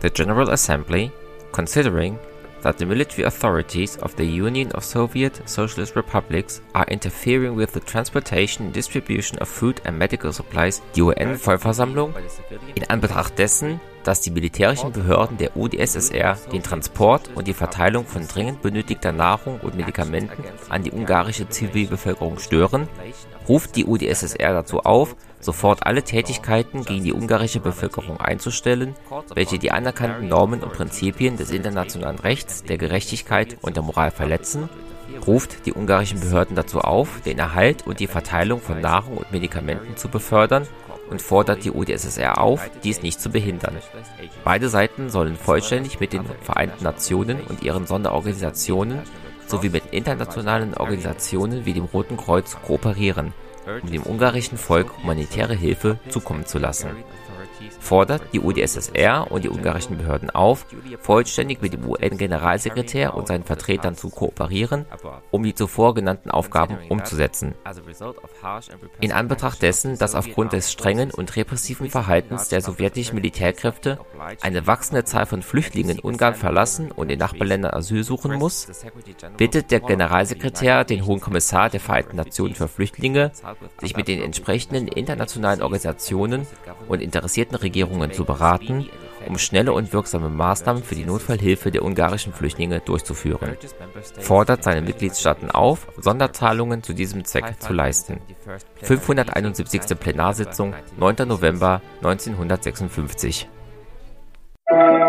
The General Assembly, considering that the military authorities of the Union of Soviet Socialist Republics are interfering with the transportation and distribution of food and medical supplies, die UN-Vollversammlung, in Anbetracht dessen, dass die militärischen Behörden der UdSSR den Transport und die Verteilung von dringend benötigter Nahrung und Medikamenten an die ungarische Zivilbevölkerung stören, ruft die UdSSR dazu auf, sofort alle Tätigkeiten gegen die ungarische Bevölkerung einzustellen, welche die anerkannten Normen und Prinzipien des internationalen Rechts, der Gerechtigkeit und der Moral verletzen, ruft die ungarischen Behörden dazu auf, den Erhalt und die Verteilung von Nahrung und Medikamenten zu befördern und fordert die UdSSR auf, dies nicht zu behindern. Beide Seiten sollen vollständig mit den Vereinten Nationen und ihren Sonderorganisationen sowie mit internationalen Organisationen wie dem Roten Kreuz kooperieren, um dem ungarischen Volk humanitäre Hilfe zukommen zu lassen fordert die UdSSR und die ungarischen Behörden auf, vollständig mit dem UN-Generalsekretär und seinen Vertretern zu kooperieren, um die zuvor genannten Aufgaben umzusetzen. In Anbetracht dessen, dass aufgrund des strengen und repressiven Verhaltens der sowjetischen Militärkräfte eine wachsende Zahl von Flüchtlingen Ungarn verlassen und in Nachbarländern Asyl suchen muss, bittet der Generalsekretär den Hohen Kommissar der Vereinten Nationen für Flüchtlinge, sich mit den entsprechenden internationalen Organisationen und interessierten Regierungen zu beraten, um schnelle und wirksame Maßnahmen für die Notfallhilfe der ungarischen Flüchtlinge durchzuführen. Fordert seine Mitgliedstaaten auf, Sonderzahlungen zu diesem Zweck zu leisten. 571. Plenarsitzung, 9. November 1956. Musik